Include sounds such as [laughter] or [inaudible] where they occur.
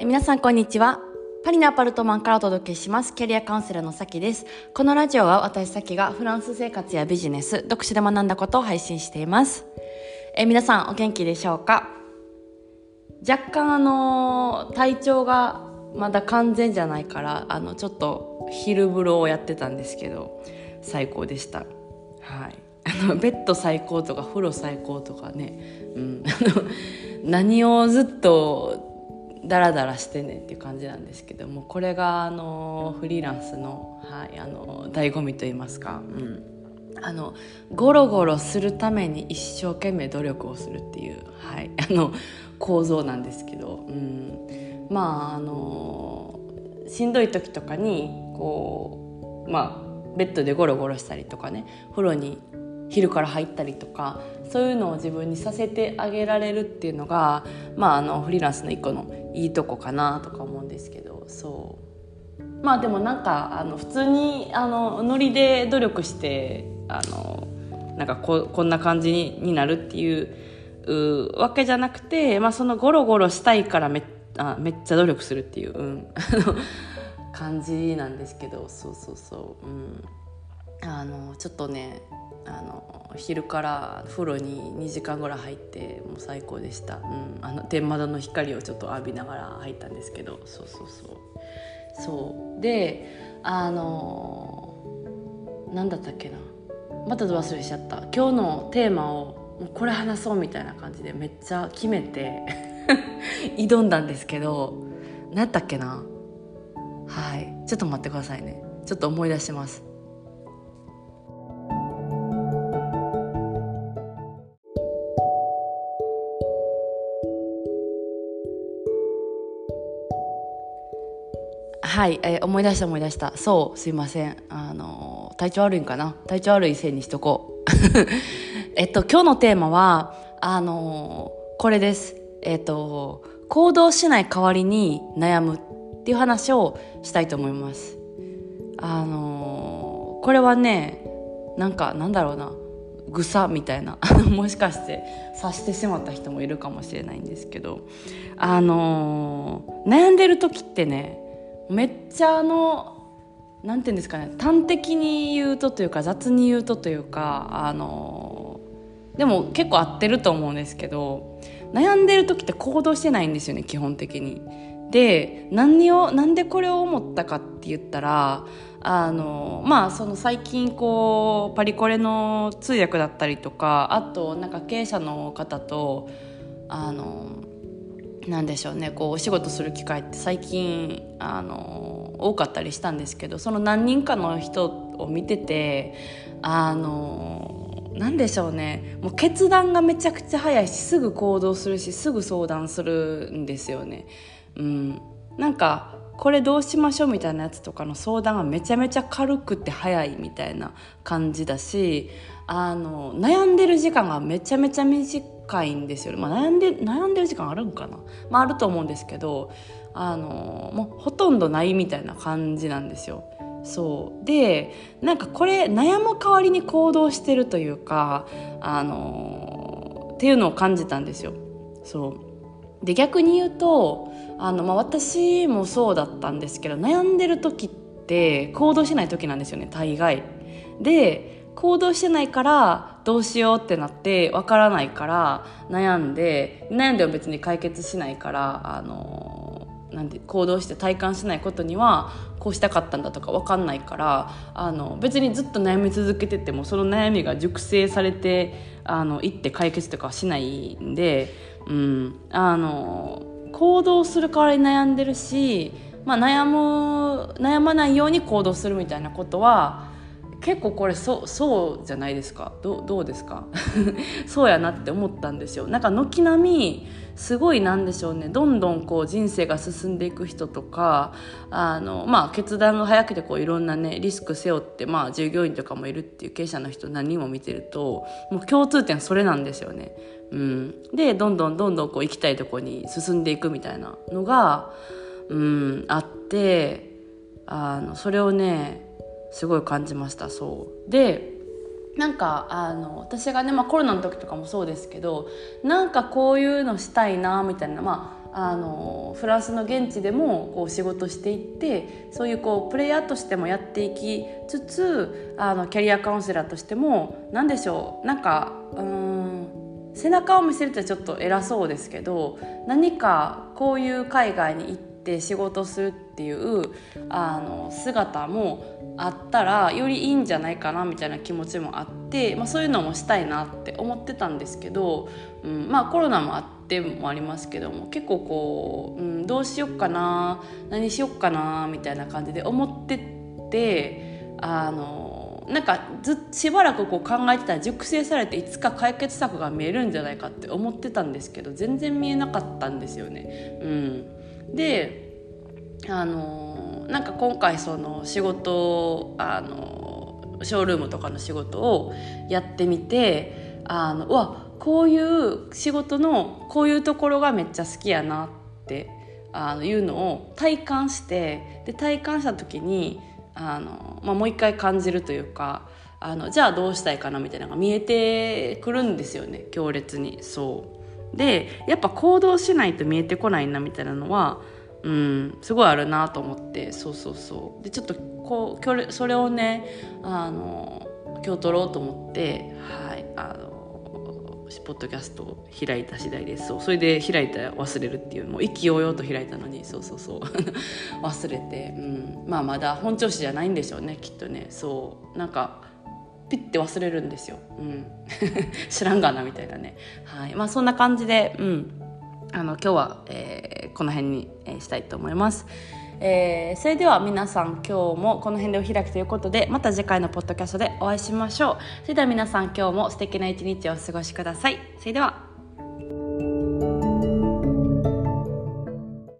え皆さんこんにちは。パリのアパルトマンからお届けします。キャリアカウンセラーのさきです。このラジオは私さきがフランス生活やビジネス、読書で学んだことを配信しています。え皆さんお元気でしょうか？若干あの、体調がまだ完全じゃないから、あの、ちょっと昼風呂をやってたんですけど、最高でした。はい。あの、ベッド最高とか風呂最高とかね、うん、あの、何をずっとダラダラしてねっていう感じなんですけどもこれがあのフリーランスの,、はい、あの醍醐味と言いますか、うん、あのゴロゴロするために一生懸命努力をするっていう、はい、[laughs] あの構造なんですけど、うん、まああのしんどい時とかにこうまあベッドでゴロゴロしたりとかね風呂に昼から入ったりとかそういうのを自分にさせてあげられるっていうのが、まあ、あのフリーランスの一個のいいとこかなとか思うんですけどそう。まあでもなんかあの普通にあのノリで努力してあのなんかここんな感じにになるっていうわけじゃなくて、まあ、そのゴロゴロしたいからめあめっちゃ努力するっていう、うん、[laughs] 感じなんですけどそうそうそう、うん、あのちょっとねあの昼から風呂に2時間ぐらい入ってもう最高でした、うん、あの天窓の光をちょっと浴びながら入ったんですけど。そうそうそう。そう。であのなんだったっけな。また忘れしちゃった。今日のテーマをもうこれ話そうみたいな感じでめっちゃ決めて [laughs] 挑んだんですけど何やったっけな。はい。ちょっと待ってくださいね。ちょっと思い出します。はい、えー、思い出した思い出した。そうすいません。あの体調悪いんかな？体調悪いせいにしとこう。[laughs] えっと今日のテーマはあのこれです。えっと行動しない代わりに悩むっていう話をしたいと思います。あのこれはねなんかなんだろうな。ぐさみたいな。[laughs] もしかして察してしまった人もいるかもしれないんですけど。あの悩んでる時ってねめっちゃあのなんていうんですかね端的に言うとというか雑に言うとというかあのでも結構合ってると思うんですけど悩んでる時って行動してないんですよね基本的に。で何をなんでこれを思ったかって言ったらあのまあその最近こうパリコレの通訳だったりとかあとなんか経営者の方とあのなんでしょうね。こうお仕事する機会って最近あの多かったりしたんですけどその何人かの人を見ててあのなんでしょうね。もう決断がめちゃくちゃ早いしすぐ行動するしすぐ相談するんですよね。うん、なんかこれどうしましょうみたいなやつとかの相談がめちゃめちゃ軽くて早いみたいな感じだしあの悩んでる時間がめちゃめちゃ短い深いんですよ、まあ、悩んで悩んでる時間あるんかな、まあ、あると思うんですけどあのもうほとんどないみたいな感じなんですよ。そうでなんかこれ悩む代わりに行動してるというかあのっていうのを感じたんですよ。そうで逆に言うとあの、まあ、私もそうだったんですけど悩んでる時って行動しない時なんですよね大概。で行動してないからどうしようってなってわからないから悩んで悩んでも別に解決しないからあのなんで行動して体感しないことにはこうしたかったんだとか分かんないからあの別にずっと悩み続けててもその悩みが熟成されてあのいって解決とかはしないんで、うん、あの行動する代わりに悩んでるし、まあ、悩む悩まないように行動するみたいなことは結構これそそうじゃないですか。どどうですか？[laughs] そうやなって思ったんですよ。なんか軒並みすごいなんでしょうね。どんどんこう人生が進んでいく人とかあの、まあ、決断が早くてこういろんなねリスク背負って、まあ、従業員とかもいるっていう経営者の人何人も見てるともう共通点それなんですよね。うん、でどんどんどんどんこう行きたいとこに進んでいくみたいなのが、うん、あってあのそれをねすごい感じました。そう。でなんかあの私がね、まあ、コロナの時とかもそうですけどなんかこういうのしたいなみたいなまああのフランスの現地でもこう仕事していってそういうこうプレイヤーとしてもやっていきつつあのキャリアカウンセラーとしても何でしょうなんかうん背中を見せるってちょっと偉そうですけど何かこういう海外に行って仕事するっていうあの姿もあったらよりいいんじゃないかなみたいな気持ちもあって、まあ、そういうのもしたいなって思ってたんですけど、うん、まあコロナもあって。もありますけども結構こう、うん、どうしよっかな何しよっかなみたいな感じで思ってってあのなんかずしばらくこう考えてたら熟成されていつか解決策が見えるんじゃないかって思ってたんですけど全然見えなかったんですよね。うん、であのなんか今回その仕事あのショールームとかの仕事をやってみてあのうわこういう仕事のこういうところがめっちゃ好きやなってあのいうのを体感してで体感した時にあの、まあ、もう一回感じるというかあのじゃあどうしたいかなみたいなのが見えてくるんですよね強烈に。そう。でやっぱ行動しないと見えてこないなみたいなのはうんすごいあるなと思って。そうそうそう。でちょっとこうそれをねあの今日撮ろうと思ってはいあのポッドキャストを開いた次第です。そうそれで開いたら忘れるっていうもう意気揚々と開いたのに。そうそうそう。[laughs] 忘れて、うん、まあまだ本調子じゃないんでしょうねきっとね。そう。なんかピッて忘れるんですよ、うん、[laughs] 知らんがなみたいなね。はい。まあそんな感じでうん。あの今日は、えー、この辺に、えー、したいと思います。えー、それでは皆さん今日もこの辺でお開きということでまた次回のポッドキャストでお会いしましょう。それでは皆さん今日も素敵な一日をお過ごしください。それでは。